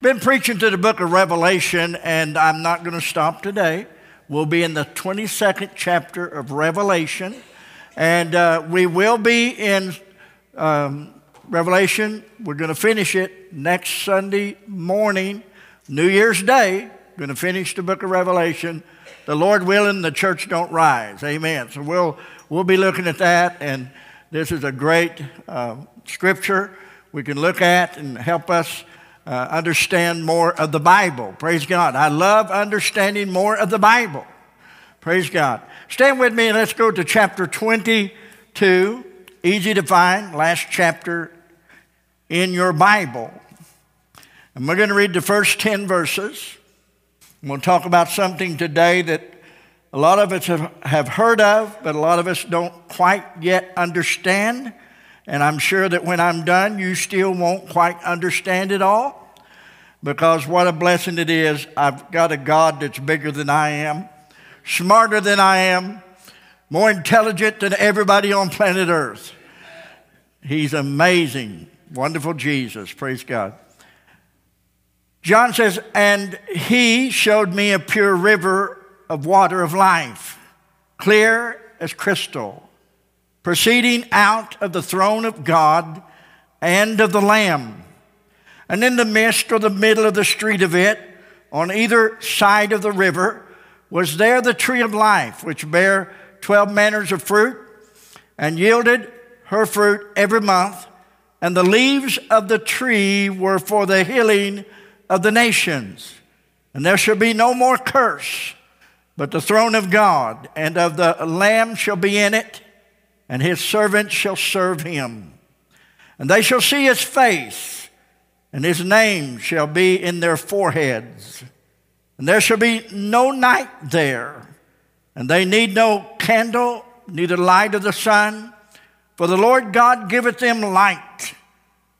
Been preaching to the book of Revelation, and I'm not going to stop today. We'll be in the 22nd chapter of Revelation, and uh, we will be in um, Revelation. We're going to finish it next Sunday morning, New Year's Day. Going to finish the book of Revelation. The Lord willing, the church don't rise. Amen. So we'll we'll be looking at that, and this is a great uh, scripture we can look at and help us uh, understand more of the Bible. Praise God. I love understanding more of the Bible. Praise God. Stand with me and let's go to chapter 22. Easy to find, last chapter in your Bible. And we're going to read the first 10 verses. We'll talk about something today that a lot of us have heard of, but a lot of us don't quite yet understand. And I'm sure that when I'm done, you still won't quite understand it all. Because what a blessing it is. I've got a God that's bigger than I am, smarter than I am, more intelligent than everybody on planet Earth. He's amazing. Wonderful Jesus. Praise God. John says, And he showed me a pure river of water of life, clear as crystal proceeding out of the throne of God and of the Lamb. And in the midst or the middle of the street of it, on either side of the river, was there the tree of life, which bare twelve manners of fruit, and yielded her fruit every month. And the leaves of the tree were for the healing of the nations. And there shall be no more curse, but the throne of God and of the Lamb shall be in it and his servants shall serve him. And they shall see his face, and his name shall be in their foreheads. And there shall be no night there, and they need no candle, neither light of the sun, for the Lord God giveth them light,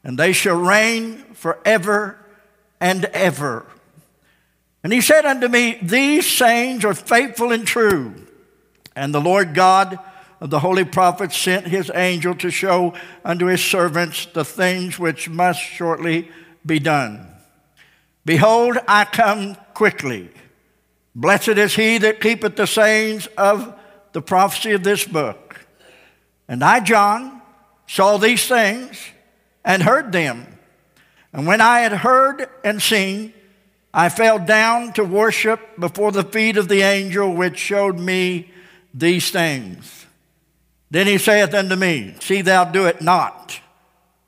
and they shall reign forever and ever. And he said unto me, These sayings are faithful and true, and the Lord God the holy prophet sent his angel to show unto his servants the things which must shortly be done. Behold, I come quickly. Blessed is he that keepeth the sayings of the prophecy of this book. And I, John, saw these things and heard them. And when I had heard and seen, I fell down to worship before the feet of the angel which showed me these things. Then he saith unto me, See thou do it not,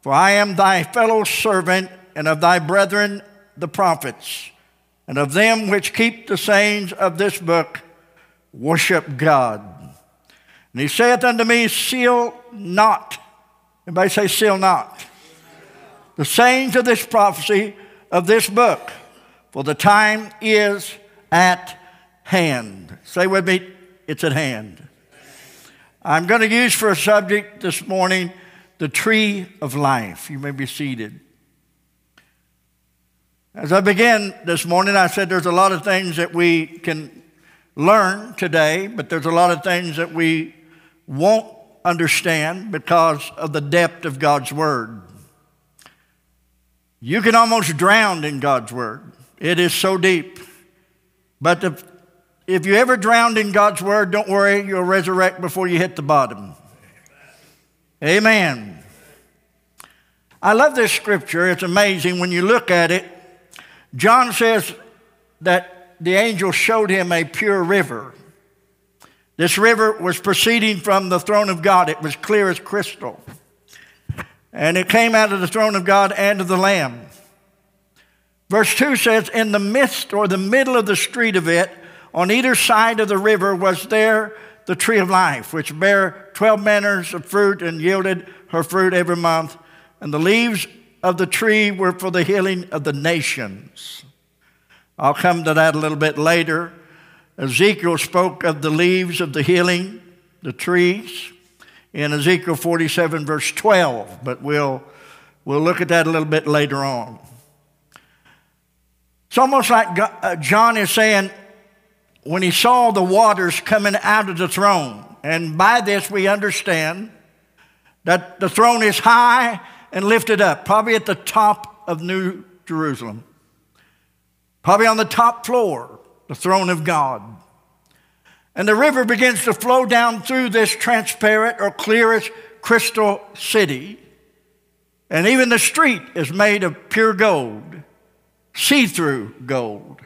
for I am thy fellow servant and of thy brethren the prophets, and of them which keep the sayings of this book, worship God. And he saith unto me, Seal not. Everybody say, Seal not. The sayings of this prophecy of this book, for the time is at hand. Say with me, it's at hand. I'm going to use for a subject this morning the tree of life. You may be seated. As I began this morning, I said there's a lot of things that we can learn today, but there's a lot of things that we won't understand because of the depth of God's Word. You can almost drown in God's Word, it is so deep. But the if you ever drowned in God's word, don't worry, you'll resurrect before you hit the bottom. Amen. I love this scripture. It's amazing when you look at it. John says that the angel showed him a pure river. This river was proceeding from the throne of God, it was clear as crystal. And it came out of the throne of God and of the Lamb. Verse 2 says, In the midst or the middle of the street of it, on either side of the river was there the tree of life, which bare twelve manners of fruit and yielded her fruit every month. And the leaves of the tree were for the healing of the nations. I'll come to that a little bit later. Ezekiel spoke of the leaves of the healing, the trees, in Ezekiel 47, verse 12, but we'll, we'll look at that a little bit later on. It's almost like uh, John is saying, when he saw the waters coming out of the throne. And by this, we understand that the throne is high and lifted up, probably at the top of New Jerusalem. probably on the top floor, the throne of God. And the river begins to flow down through this transparent or clear as crystal city. And even the street is made of pure gold, see through gold.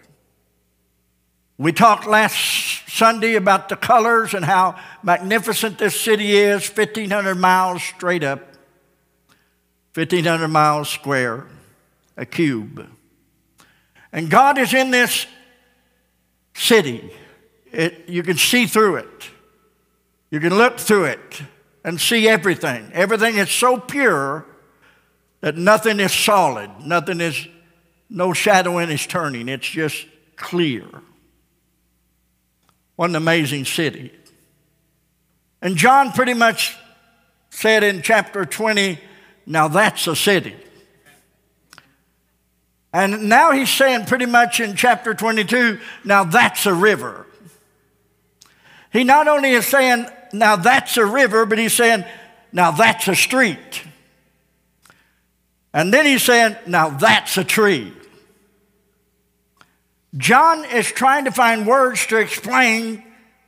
We talked last Sunday about the colors and how magnificent this city is 1,500 miles straight up, 1,500 miles square, a cube. And God is in this city. It, you can see through it, you can look through it and see everything. Everything is so pure that nothing is solid, nothing is, no shadow in is turning. It's just clear. What an amazing city. And John pretty much said in chapter 20, now that's a city. And now he's saying pretty much in chapter 22, now that's a river. He not only is saying, now that's a river, but he's saying, now that's a street. And then he's saying, now that's a tree. John is trying to find words to explain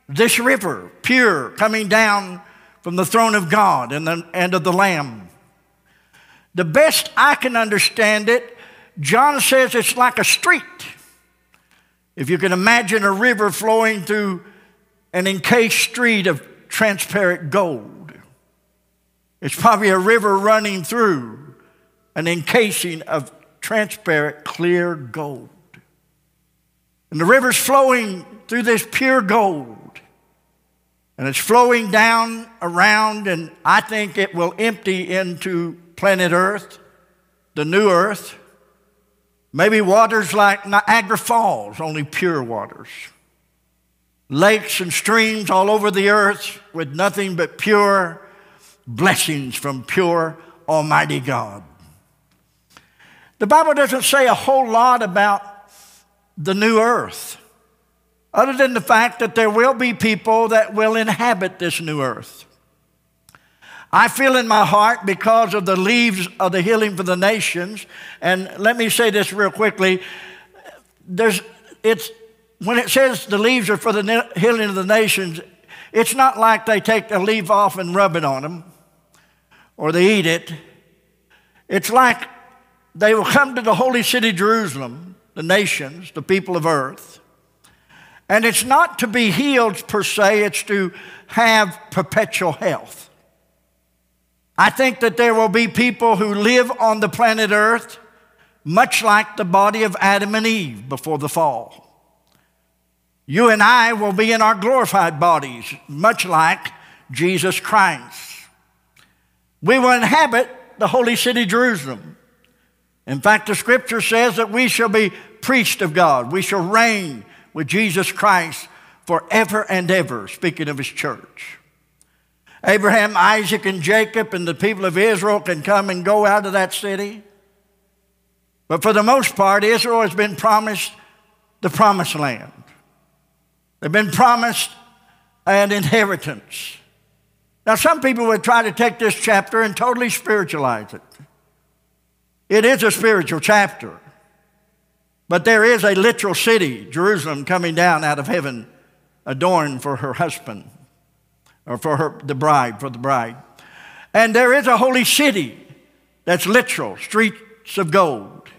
this river, pure, coming down from the throne of God and, the, and of the Lamb. The best I can understand it, John says it's like a street. If you can imagine a river flowing through an encased street of transparent gold, it's probably a river running through an encasing of transparent, clear gold. And the river's flowing through this pure gold. And it's flowing down around, and I think it will empty into planet Earth, the new Earth. Maybe waters like Niagara Falls, only pure waters. Lakes and streams all over the earth with nothing but pure blessings from pure Almighty God. The Bible doesn't say a whole lot about the new earth, other than the fact that there will be people that will inhabit this new earth. I feel in my heart because of the leaves of the healing for the nations, and let me say this real quickly. There's, it's, when it says the leaves are for the healing of the nations, it's not like they take the leaf off and rub it on them or they eat it. It's like they will come to the holy city Jerusalem the nations, the people of earth. And it's not to be healed per se, it's to have perpetual health. I think that there will be people who live on the planet Earth much like the body of Adam and Eve before the fall. You and I will be in our glorified bodies, much like Jesus Christ. We will inhabit the holy city Jerusalem. In fact, the scripture says that we shall be priest of God. We shall reign with Jesus Christ forever and ever, speaking of his church. Abraham, Isaac, and Jacob and the people of Israel can come and go out of that city. But for the most part, Israel has been promised the promised land. They've been promised an inheritance. Now, some people would try to take this chapter and totally spiritualize it. It is a spiritual chapter. But there is a literal city, Jerusalem, coming down out of heaven, adorned for her husband, or for her, the bride, for the bride. And there is a holy city that's literal, streets of gold.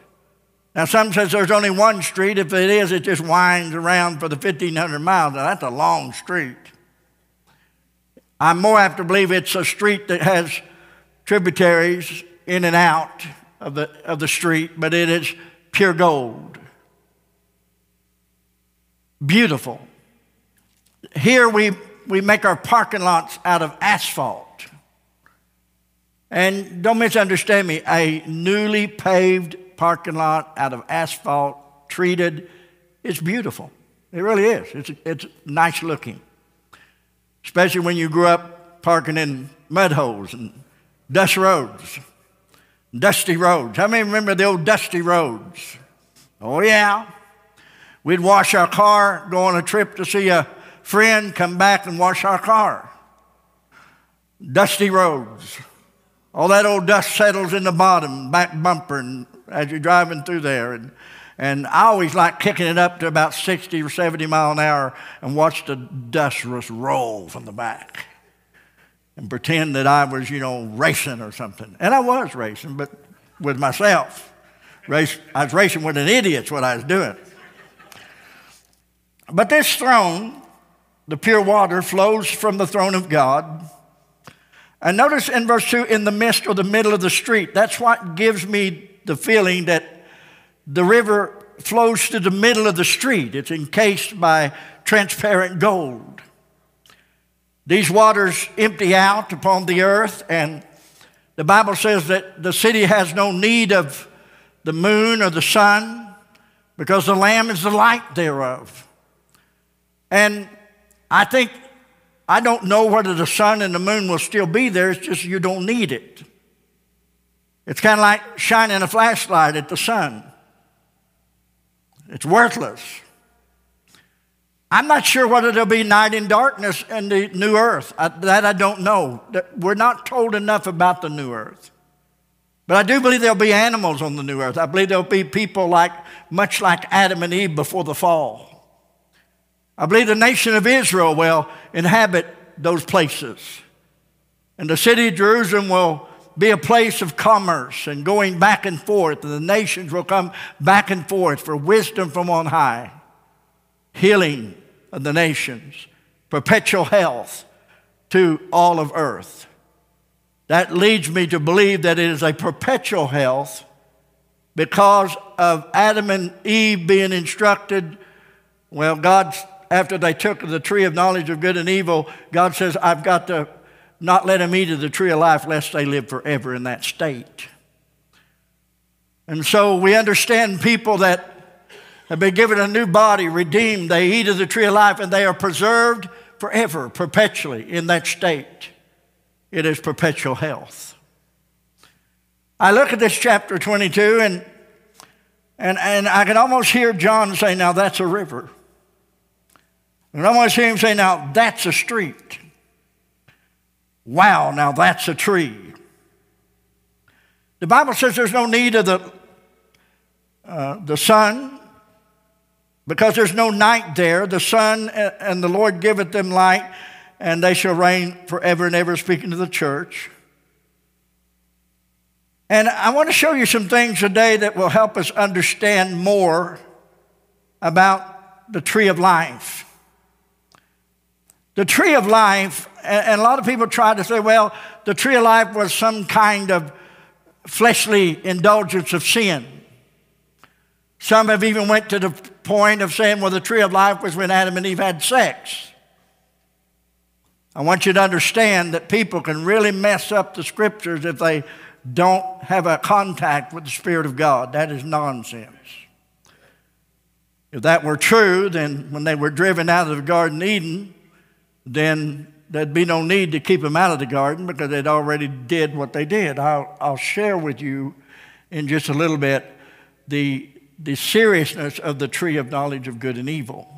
Now, some says there's only one street. If it is, it just winds around for the 1,500 miles. Now, that's a long street. I'm more apt to believe it's a street that has tributaries in and out of the, of the street, but it is pure gold. Beautiful. Here we, we make our parking lots out of asphalt. And don't misunderstand me, a newly paved parking lot out of asphalt, treated, it's beautiful. It really is. It's, it's nice looking. Especially when you grew up parking in mud holes and dust roads. Dusty roads. How many remember the old dusty roads? Oh, yeah. We'd wash our car, go on a trip to see a friend, come back and wash our car. Dusty roads. All that old dust settles in the bottom, back bumper, and as you're driving through there. And, and I always like kicking it up to about 60 or 70 mile an hour and watch the dust just roll from the back and pretend that I was, you know, racing or something. And I was racing, but with myself. Race, I was racing with an idiot's what I was doing. But this throne, the pure water, flows from the throne of God. And notice in verse 2, in the midst or the middle of the street, that's what gives me the feeling that the river flows to the middle of the street. It's encased by transparent gold. These waters empty out upon the earth, and the Bible says that the city has no need of the moon or the sun because the Lamb is the light thereof. And I think, I don't know whether the sun and the moon will still be there, it's just you don't need it. It's kind of like shining a flashlight at the sun, it's worthless. I'm not sure whether there'll be night and darkness in the new earth. I, that I don't know. We're not told enough about the new earth. But I do believe there'll be animals on the new earth. I believe there'll be people like, much like Adam and Eve before the fall. I believe the nation of Israel will inhabit those places. And the city of Jerusalem will be a place of commerce and going back and forth, and the nations will come back and forth for wisdom from on high, healing of the nations, perpetual health to all of earth. That leads me to believe that it is a perpetual health because of Adam and Eve being instructed. Well, God's after they took the tree of knowledge of good and evil, God says, I've got to not let them eat of the tree of life lest they live forever in that state. And so we understand people that have been given a new body, redeemed, they eat of the tree of life, and they are preserved forever, perpetually in that state. It is perpetual health. I look at this chapter 22 and, and, and I can almost hear John say, Now that's a river. And I want to hear him say, now that's a street. Wow, now that's a tree. The Bible says there's no need of the, uh, the sun because there's no night there. The sun and the Lord giveth them light, and they shall reign forever and ever, speaking to the church. And I want to show you some things today that will help us understand more about the tree of life. The tree of life, and a lot of people try to say, well, the tree of life was some kind of fleshly indulgence of sin. Some have even went to the point of saying, well, the tree of life was when Adam and Eve had sex. I want you to understand that people can really mess up the scriptures if they don't have a contact with the Spirit of God. That is nonsense. If that were true, then when they were driven out of the Garden Eden, then there'd be no need to keep them out of the garden because they'd already did what they did. I'll, I'll share with you in just a little bit the, the seriousness of the tree of knowledge of good and evil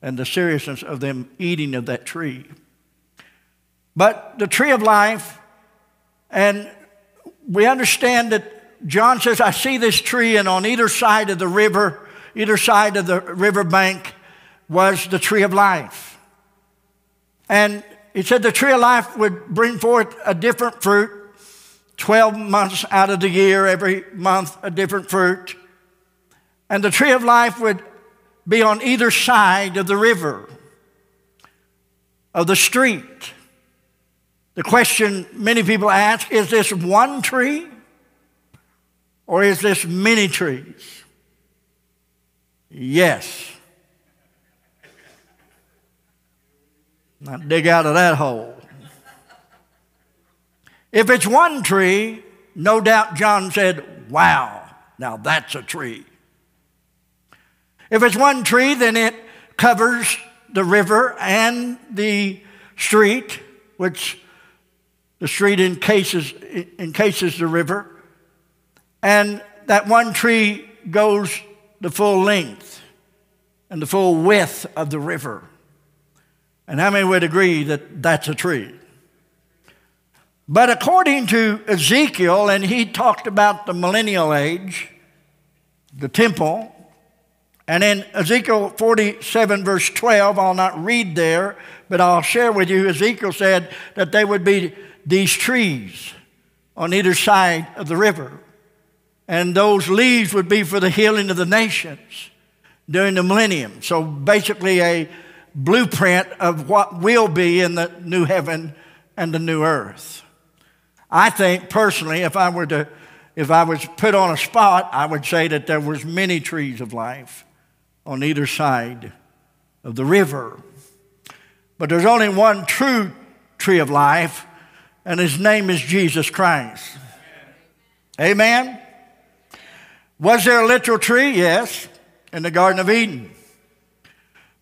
and the seriousness of them eating of that tree. But the tree of life, and we understand that John says, I see this tree, and on either side of the river, either side of the river bank was the tree of life. And he said the tree of life would bring forth a different fruit 12 months out of the year, every month a different fruit. And the tree of life would be on either side of the river, of the street. The question many people ask is this one tree or is this many trees? Yes. Now dig out of that hole. If it's one tree, no doubt John said, Wow, now that's a tree. If it's one tree, then it covers the river and the street, which the street encases, encases the river. And that one tree goes the full length and the full width of the river. And how many would agree that that's a tree? But according to Ezekiel, and he talked about the millennial age, the temple. And in Ezekiel 47, verse 12, I'll not read there, but I'll share with you, Ezekiel said that there would be these trees on either side of the river. And those leaves would be for the healing of the nations during the millennium. So basically, a blueprint of what will be in the new heaven and the new earth. I think personally, if I were to, if I was put on a spot, I would say that there was many trees of life on either side of the river. But there's only one true tree of life, and his name is Jesus Christ. Amen. Was there a literal tree? Yes, in the Garden of Eden.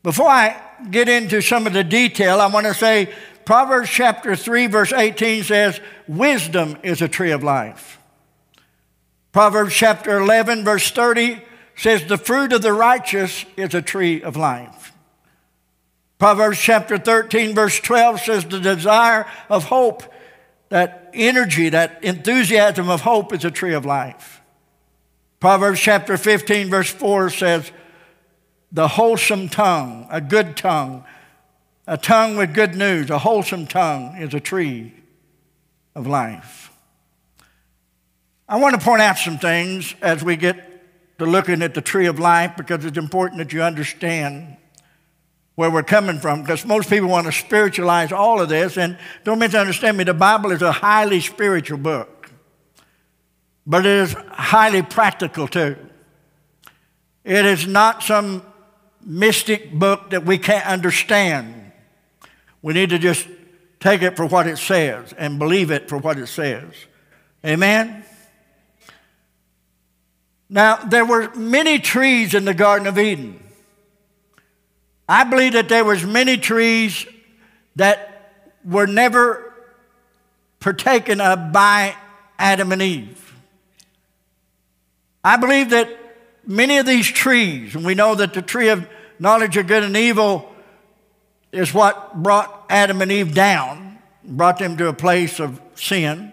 Before I get into some of the detail, I want to say Proverbs chapter 3, verse 18 says, Wisdom is a tree of life. Proverbs chapter 11, verse 30 says, The fruit of the righteous is a tree of life. Proverbs chapter 13, verse 12 says, The desire of hope, that energy, that enthusiasm of hope is a tree of life. Proverbs chapter 15, verse 4 says, the wholesome tongue, a good tongue, a tongue with good news, a wholesome tongue is a tree of life. I want to point out some things as we get to looking at the tree of life because it's important that you understand where we're coming from because most people want to spiritualize all of this and don't misunderstand me the bible is a highly spiritual book but it is highly practical too it is not some mystic book that we can't understand. We need to just take it for what it says and believe it for what it says. Amen? Now, there were many trees in the Garden of Eden. I believe that there was many trees that were never partaken of by Adam and Eve. I believe that many of these trees, and we know that the tree of knowledge of good and evil is what brought Adam and Eve down, brought them to a place of sin.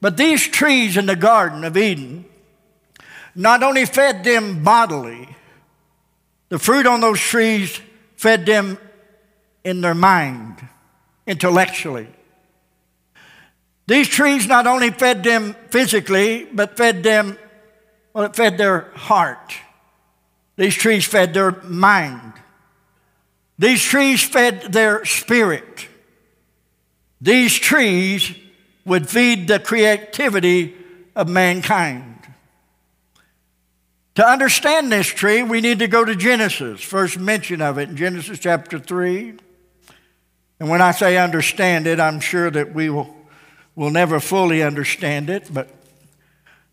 But these trees in the Garden of Eden not only fed them bodily, the fruit on those trees fed them in their mind, intellectually. These trees not only fed them physically, but fed them well, it fed their heart. These trees fed their mind. These trees fed their spirit. These trees would feed the creativity of mankind. To understand this tree, we need to go to Genesis, first mention of it in Genesis chapter 3. And when I say understand it, I'm sure that we will, will never fully understand it, but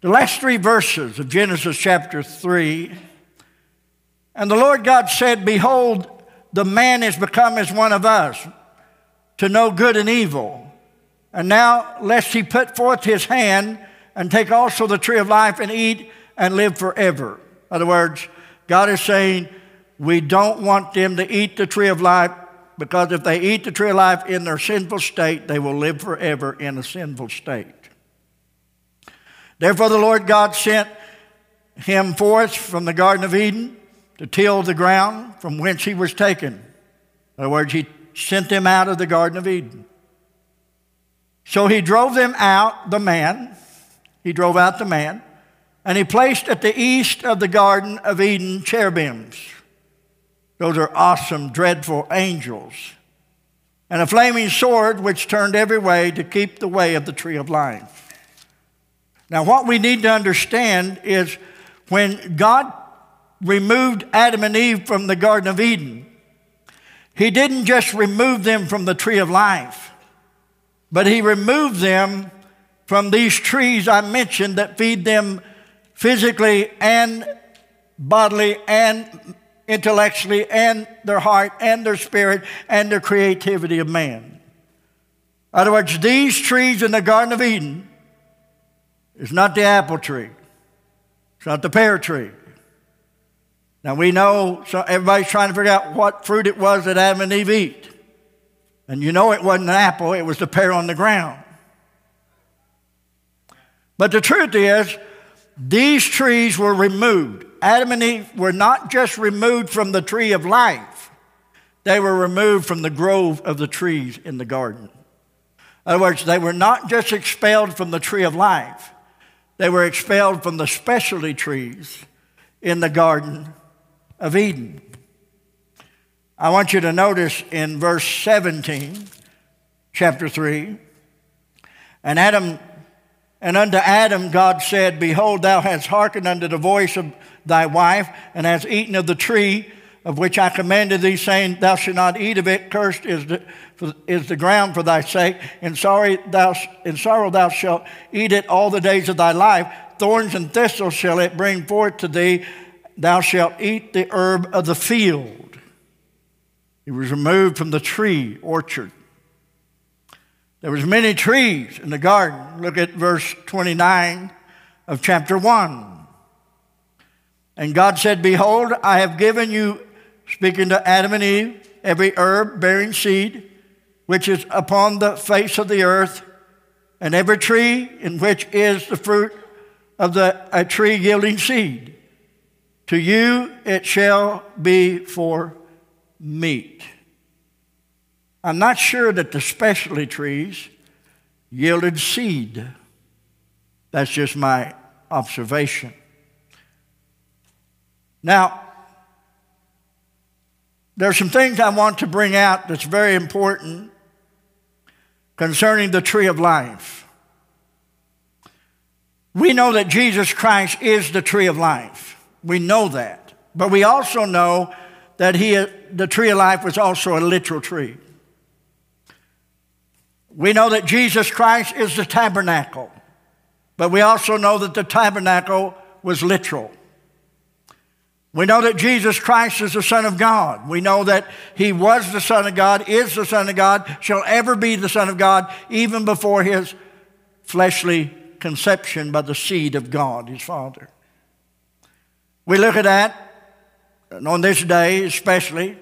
the last three verses of Genesis chapter 3. And the Lord God said, Behold, the man is become as one of us, to know good and evil. And now, lest he put forth his hand and take also the tree of life and eat and live forever. In other words, God is saying, We don't want them to eat the tree of life because if they eat the tree of life in their sinful state, they will live forever in a sinful state. Therefore, the Lord God sent him forth from the Garden of Eden to till the ground from whence he was taken. In other words, he sent them out of the Garden of Eden. So he drove them out, the man, he drove out the man, and he placed at the east of the Garden of Eden cherubims. Those are awesome, dreadful angels. And a flaming sword which turned every way to keep the way of the tree of life. Now, what we need to understand is when God removed Adam and Eve from the Garden of Eden, He didn't just remove them from the tree of life, but He removed them from these trees I mentioned that feed them physically and bodily and intellectually and their heart and their spirit and their creativity of man. In other words, these trees in the Garden of Eden it's not the apple tree. It's not the pear tree. Now we know so everybody's trying to figure out what fruit it was that Adam and Eve eat. And you know it wasn't an apple, it was the pear on the ground. But the truth is, these trees were removed. Adam and Eve were not just removed from the tree of life, they were removed from the grove of the trees in the garden. In other words, they were not just expelled from the tree of life, they were expelled from the specialty trees in the Garden of Eden. I want you to notice in verse 17, chapter 3, and Adam and unto Adam God said, Behold, thou hast hearkened unto the voice of thy wife, and hast eaten of the tree of which I commanded thee, saying, Thou shalt not eat of it, cursed is the, is the ground for thy sake. In, sorry thou, in sorrow thou shalt eat it all the days of thy life. Thorns and thistles shall it bring forth to thee. Thou shalt eat the herb of the field. It was removed from the tree orchard. There was many trees in the garden. Look at verse 29 of chapter 1. And God said, Behold, I have given you, speaking to Adam and Eve, every herb bearing seed, which is upon the face of the earth, and every tree in which is the fruit of the, a tree yielding seed. To you it shall be for meat. I'm not sure that the specialty trees yielded seed. That's just my observation. Now, there are some things I want to bring out that's very important concerning the tree of life. We know that Jesus Christ is the tree of life. We know that. But we also know that he, the tree of life was also a literal tree. We know that Jesus Christ is the tabernacle, but we also know that the tabernacle was literal. We know that Jesus Christ is the Son of God. We know that He was the Son of God, is the Son of God, shall ever be the Son of God, even before His fleshly conception by the seed of God, His Father. We look at that, and on this day especially,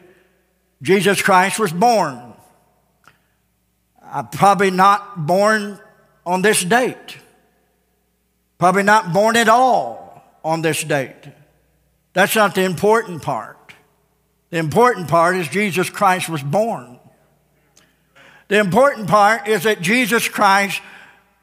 Jesus Christ was born. I'm probably not born on this date. Probably not born at all on this date. That's not the important part. The important part is Jesus Christ was born. The important part is that Jesus Christ,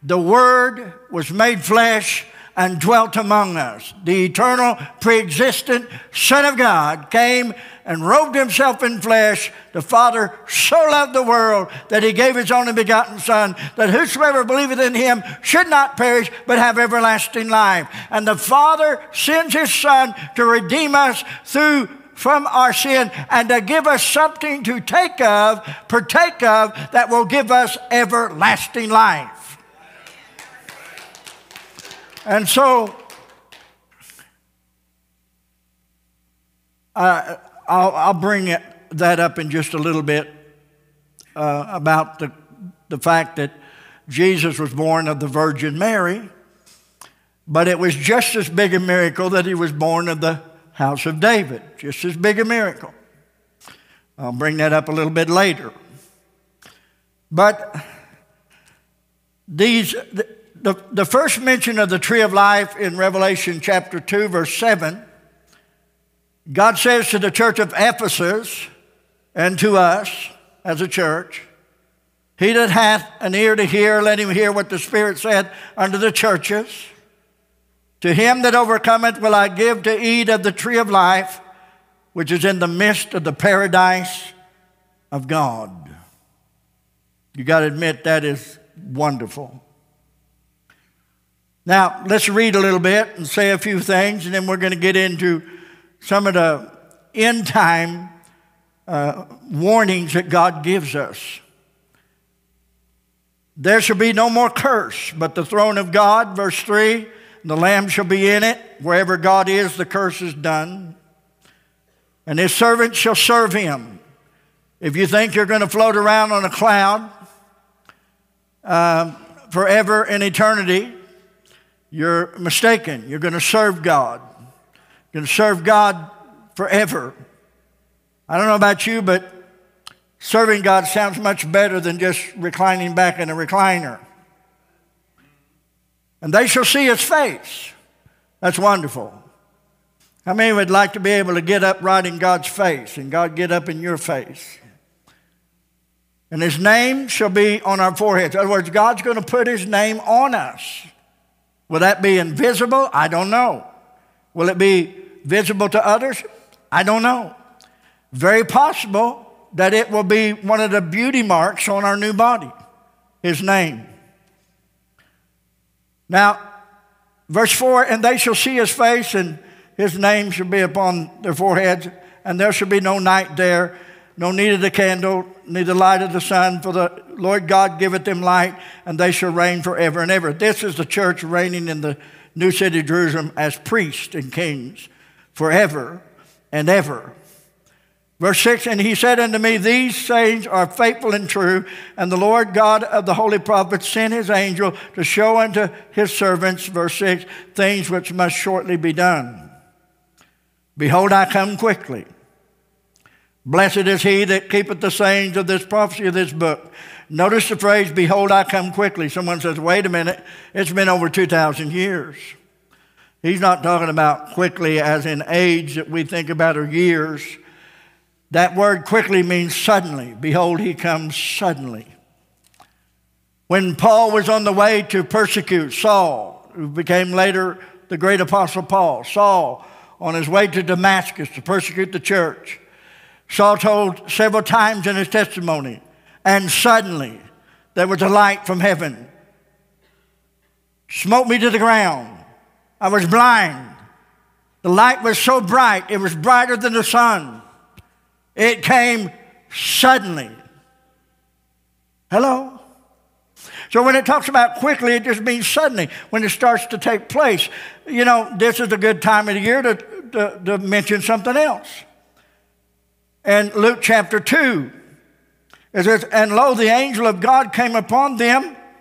the Word, was made flesh and dwelt among us. The eternal, pre existent Son of God came and robed himself in flesh. The Father so loved the world that he gave his only begotten Son, that whosoever believeth in him should not perish, but have everlasting life. And the Father sends his Son to redeem us through from our sin and to give us something to take of, partake of, that will give us everlasting life. And so, I'll, I'll bring it, that up in just a little bit uh, about the, the fact that Jesus was born of the Virgin Mary, but it was just as big a miracle that he was born of the house of David, just as big a miracle. I'll bring that up a little bit later. But these, the, the, first mention of the tree of life in Revelation chapter 2, verse 7 God says to the church of Ephesus and to us as a church, He that hath an ear to hear, let him hear what the Spirit said unto the churches. To him that overcometh will I give to eat of the tree of life, which is in the midst of the paradise of God. You got to admit that is wonderful. Now, let's read a little bit and say a few things, and then we're going to get into some of the end time uh, warnings that God gives us. There shall be no more curse, but the throne of God, verse 3, the Lamb shall be in it. Wherever God is, the curse is done. And his servants shall serve him. If you think you're going to float around on a cloud uh, forever in eternity, you're mistaken. You're going to serve God You're going to serve God forever. I don't know about you, but serving God sounds much better than just reclining back in a recliner. And they shall see his face. That's wonderful. How many would like to be able to get up right in God's face and God get up in your face? And his name shall be on our foreheads. In other words, God's going to put his name on us. Will that be invisible? I don't know. Will it be visible to others? I don't know. Very possible that it will be one of the beauty marks on our new body, his name. Now, verse 4 and they shall see his face, and his name shall be upon their foreheads, and there shall be no night there, no need of the candle, neither light of the sun, for the Lord God giveth them light, and they shall reign forever and ever. This is the church reigning in the new city of Jerusalem as priests and kings forever and ever. Verse 6 And he said unto me, These sayings are faithful and true, and the Lord God of the holy prophets sent his angel to show unto his servants, verse 6, things which must shortly be done. Behold, I come quickly. Blessed is he that keepeth the sayings of this prophecy of this book. Notice the phrase, Behold, I come quickly. Someone says, Wait a minute, it's been over 2,000 years. He's not talking about quickly as in age that we think about or years. That word quickly means suddenly. Behold, he comes suddenly. When Paul was on the way to persecute Saul, who became later the great apostle Paul, Saul on his way to Damascus to persecute the church. Saul told several times in his testimony, and suddenly there was a light from heaven, smote me to the ground. I was blind. The light was so bright, it was brighter than the sun. It came suddenly. Hello? So when it talks about quickly, it just means suddenly, when it starts to take place. You know, this is a good time of the year to, to, to mention something else. And Luke chapter 2, it says, And lo, the angel of God came upon them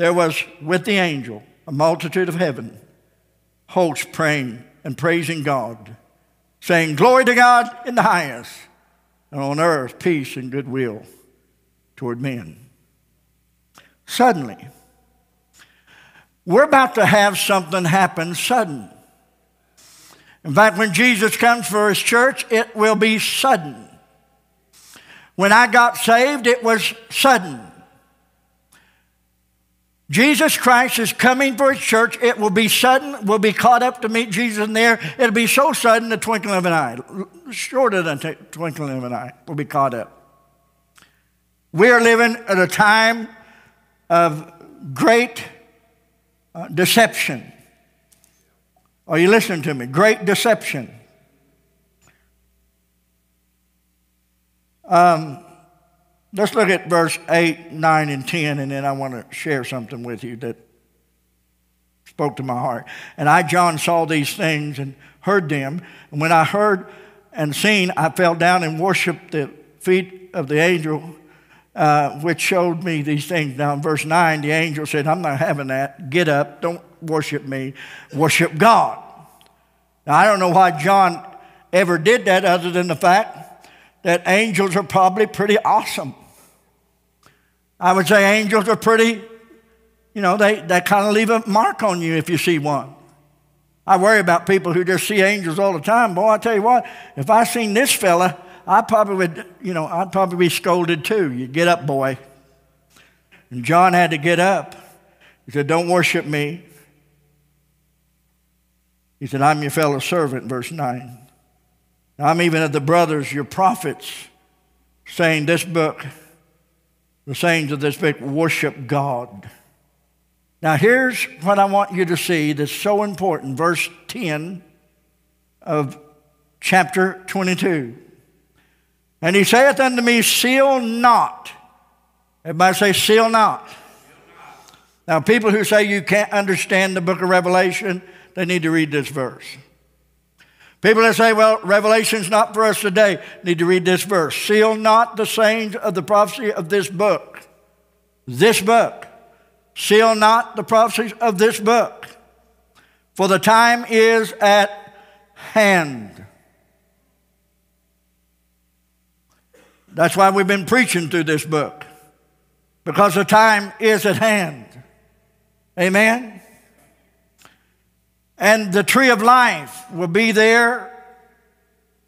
there was with the angel a multitude of heaven, hosts praying and praising God, saying, Glory to God in the highest, and on earth peace and goodwill toward men. Suddenly, we're about to have something happen sudden. In fact, when Jesus comes for his church, it will be sudden. When I got saved, it was sudden. Jesus Christ is coming for his church. It will be sudden. We'll be caught up to meet Jesus in there. It'll be so sudden, the twinkling of an eye, shorter than t- twinkling of an eye, we'll be caught up. We are living at a time of great uh, deception. Are you listening to me? Great deception. Um, Let's look at verse 8, 9, and 10, and then I want to share something with you that spoke to my heart. And I, John, saw these things and heard them. And when I heard and seen, I fell down and worshiped the feet of the angel, uh, which showed me these things. Now, in verse 9, the angel said, I'm not having that. Get up. Don't worship me. Worship God. Now, I don't know why John ever did that other than the fact that angels are probably pretty awesome. I would say angels are pretty, you know, they, they kind of leave a mark on you if you see one. I worry about people who just see angels all the time. Boy, I tell you what, if I seen this fella, I probably would, you know, I'd probably be scolded too. You get up, boy. And John had to get up. He said, Don't worship me. He said, I'm your fellow servant, verse 9. I'm even of the brothers, your prophets, saying this book the sayings of this book worship God. Now, here's what I want you to see that's so important. Verse 10 of chapter 22. And he saith unto me, Seal not. Everybody say, Seal not. Now, people who say you can't understand the book of Revelation, they need to read this verse. People that say, well, Revelation's not for us today, need to read this verse. Seal not the sayings of the prophecy of this book. This book. Seal not the prophecies of this book. For the time is at hand. That's why we've been preaching through this book, because the time is at hand. Amen? And the tree of life will be there.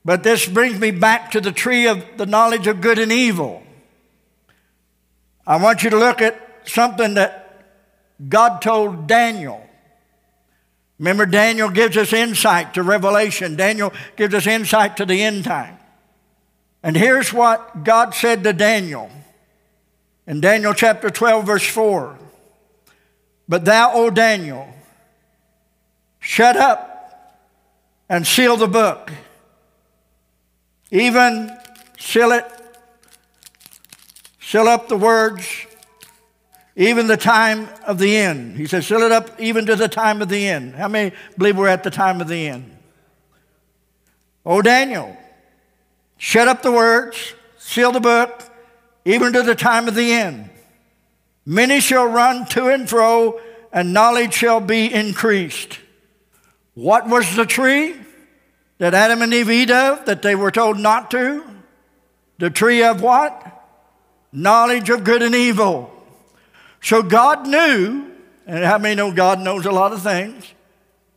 But this brings me back to the tree of the knowledge of good and evil. I want you to look at something that God told Daniel. Remember, Daniel gives us insight to Revelation, Daniel gives us insight to the end time. And here's what God said to Daniel in Daniel chapter 12, verse 4 But thou, O Daniel, shut up and seal the book, even seal it, seal up the words, even the time of the end. He says, seal it up even to the time of the end. How many believe we're at the time of the end? O Daniel, Shut up the words, seal the book, even to the time of the end. Many shall run to and fro, and knowledge shall be increased. What was the tree that Adam and Eve eat of that they were told not to? The tree of what? Knowledge of good and evil. So God knew, and how many know God knows a lot of things?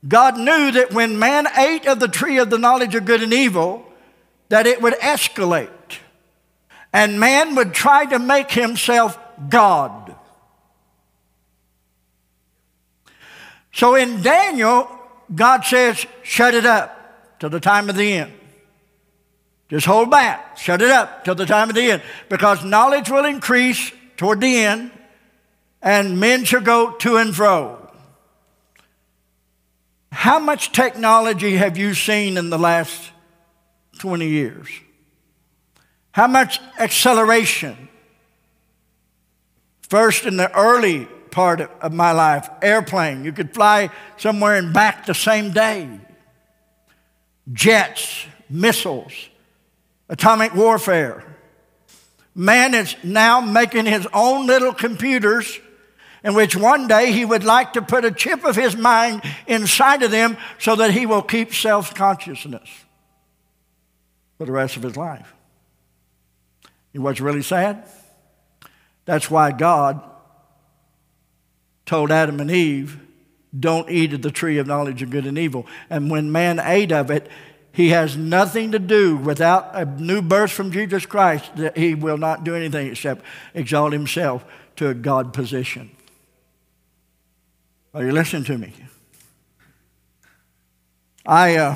God knew that when man ate of the tree of the knowledge of good and evil, that it would escalate and man would try to make himself God. So in Daniel, God says, shut it up till the time of the end. Just hold back, shut it up till the time of the end, because knowledge will increase toward the end, and men shall go to and fro. How much technology have you seen in the last 20 years. How much acceleration? First, in the early part of my life, airplane. You could fly somewhere and back the same day. Jets, missiles, atomic warfare. Man is now making his own little computers in which one day he would like to put a chip of his mind inside of them so that he will keep self consciousness for the rest of his life. You know what's really sad? That's why God told Adam and Eve, don't eat of the tree of knowledge of good and evil. And when man ate of it, he has nothing to do without a new birth from Jesus Christ that he will not do anything except exalt himself to a God position. Are you listening to me? I, uh,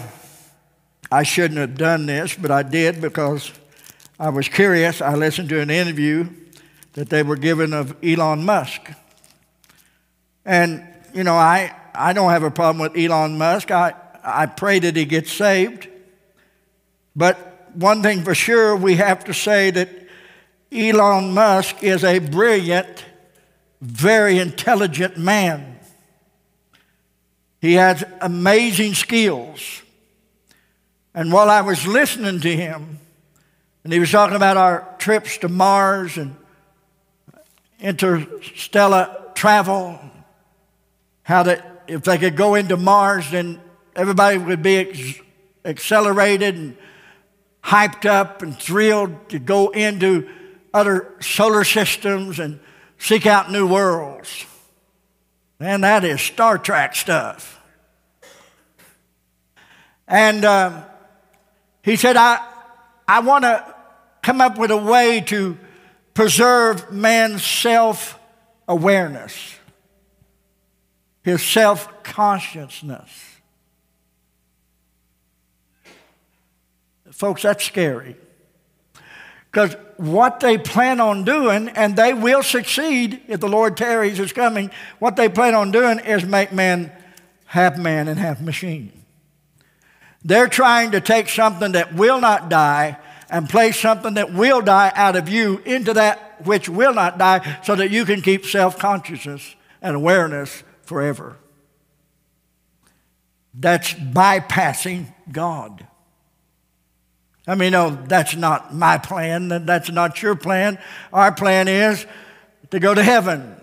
I shouldn't have done this, but I did because I was curious. I listened to an interview that they were giving of Elon Musk. And, you know, I, I don't have a problem with Elon Musk. I, I pray that he gets saved. But one thing for sure, we have to say that Elon Musk is a brilliant, very intelligent man. He has amazing skills. And while I was listening to him, and he was talking about our trips to Mars and interstellar travel, how that if they could go into Mars, then everybody would be ex- accelerated and hyped up and thrilled to go into other solar systems and seek out new worlds. Man, that is Star Trek stuff. And um, he said, I, I want to come up with a way to preserve man's self awareness, his self consciousness. Folks, that's scary. Because what they plan on doing, and they will succeed if the Lord tarries is coming, what they plan on doing is make man half man and half machine. They're trying to take something that will not die and place something that will die out of you into that which will not die so that you can keep self consciousness and awareness forever. that's bypassing God. I mean, no, that's not my plan. That's not your plan. Our plan is to go to heaven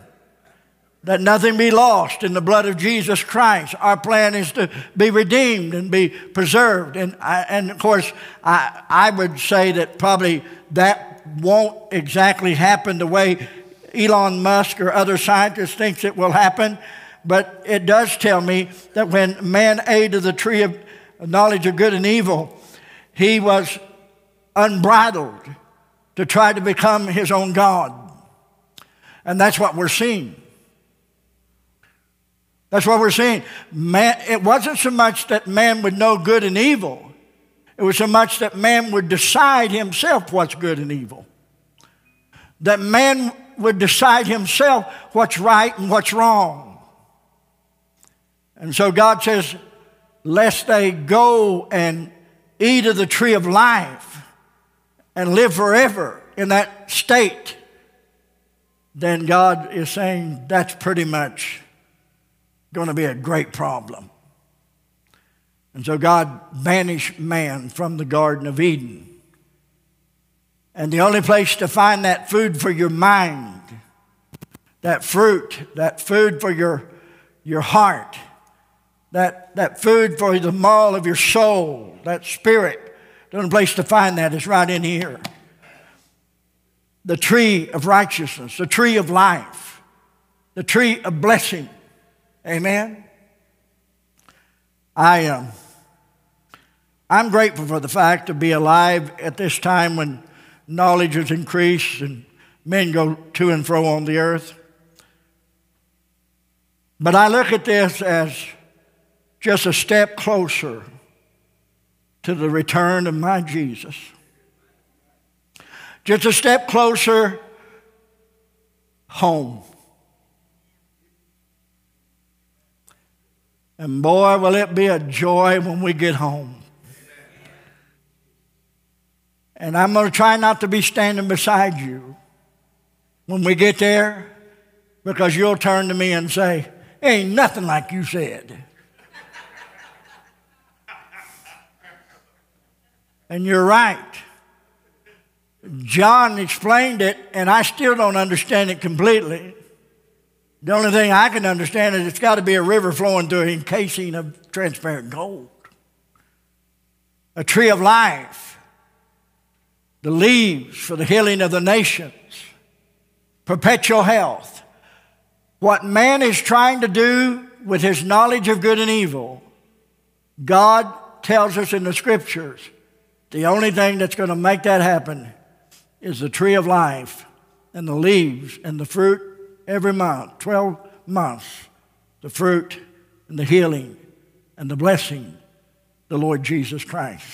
that nothing be lost in the blood of Jesus Christ. Our plan is to be redeemed and be preserved. And, I, and of course, I, I would say that probably that won't exactly happen the way Elon Musk or other scientists thinks it will happen. But it does tell me that when man ate of the tree of knowledge of good and evil, he was unbridled to try to become his own God. And that's what we're seeing. That's what we're seeing. Man, it wasn't so much that man would know good and evil, it was so much that man would decide himself what's good and evil. That man would decide himself what's right and what's wrong. And so God says, lest they go and eat of the tree of life and live forever in that state, then God is saying that's pretty much going to be a great problem. And so God banished man from the Garden of Eden. And the only place to find that food for your mind, that fruit, that food for your, your heart, that, that food for the marrow of your soul, that spirit, the only place to find that is right in here. The tree of righteousness, the tree of life, the tree of blessing, Amen. I am. Uh, I'm grateful for the fact to be alive at this time when knowledge has increased and men go to and fro on the earth. But I look at this as just a step closer to the return of my Jesus. Just a step closer home. And boy, will it be a joy when we get home. And I'm going to try not to be standing beside you when we get there because you'll turn to me and say, Ain't nothing like you said. And you're right. John explained it, and I still don't understand it completely. The only thing I can understand is it's got to be a river flowing through an encasing of transparent gold. A tree of life, the leaves for the healing of the nations, perpetual health. What man is trying to do with his knowledge of good and evil, God tells us in the scriptures the only thing that's going to make that happen is the tree of life and the leaves and the fruit every month, 12 months, the fruit and the healing and the blessing, the Lord Jesus Christ.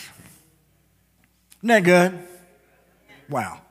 Isn't that good? Wow.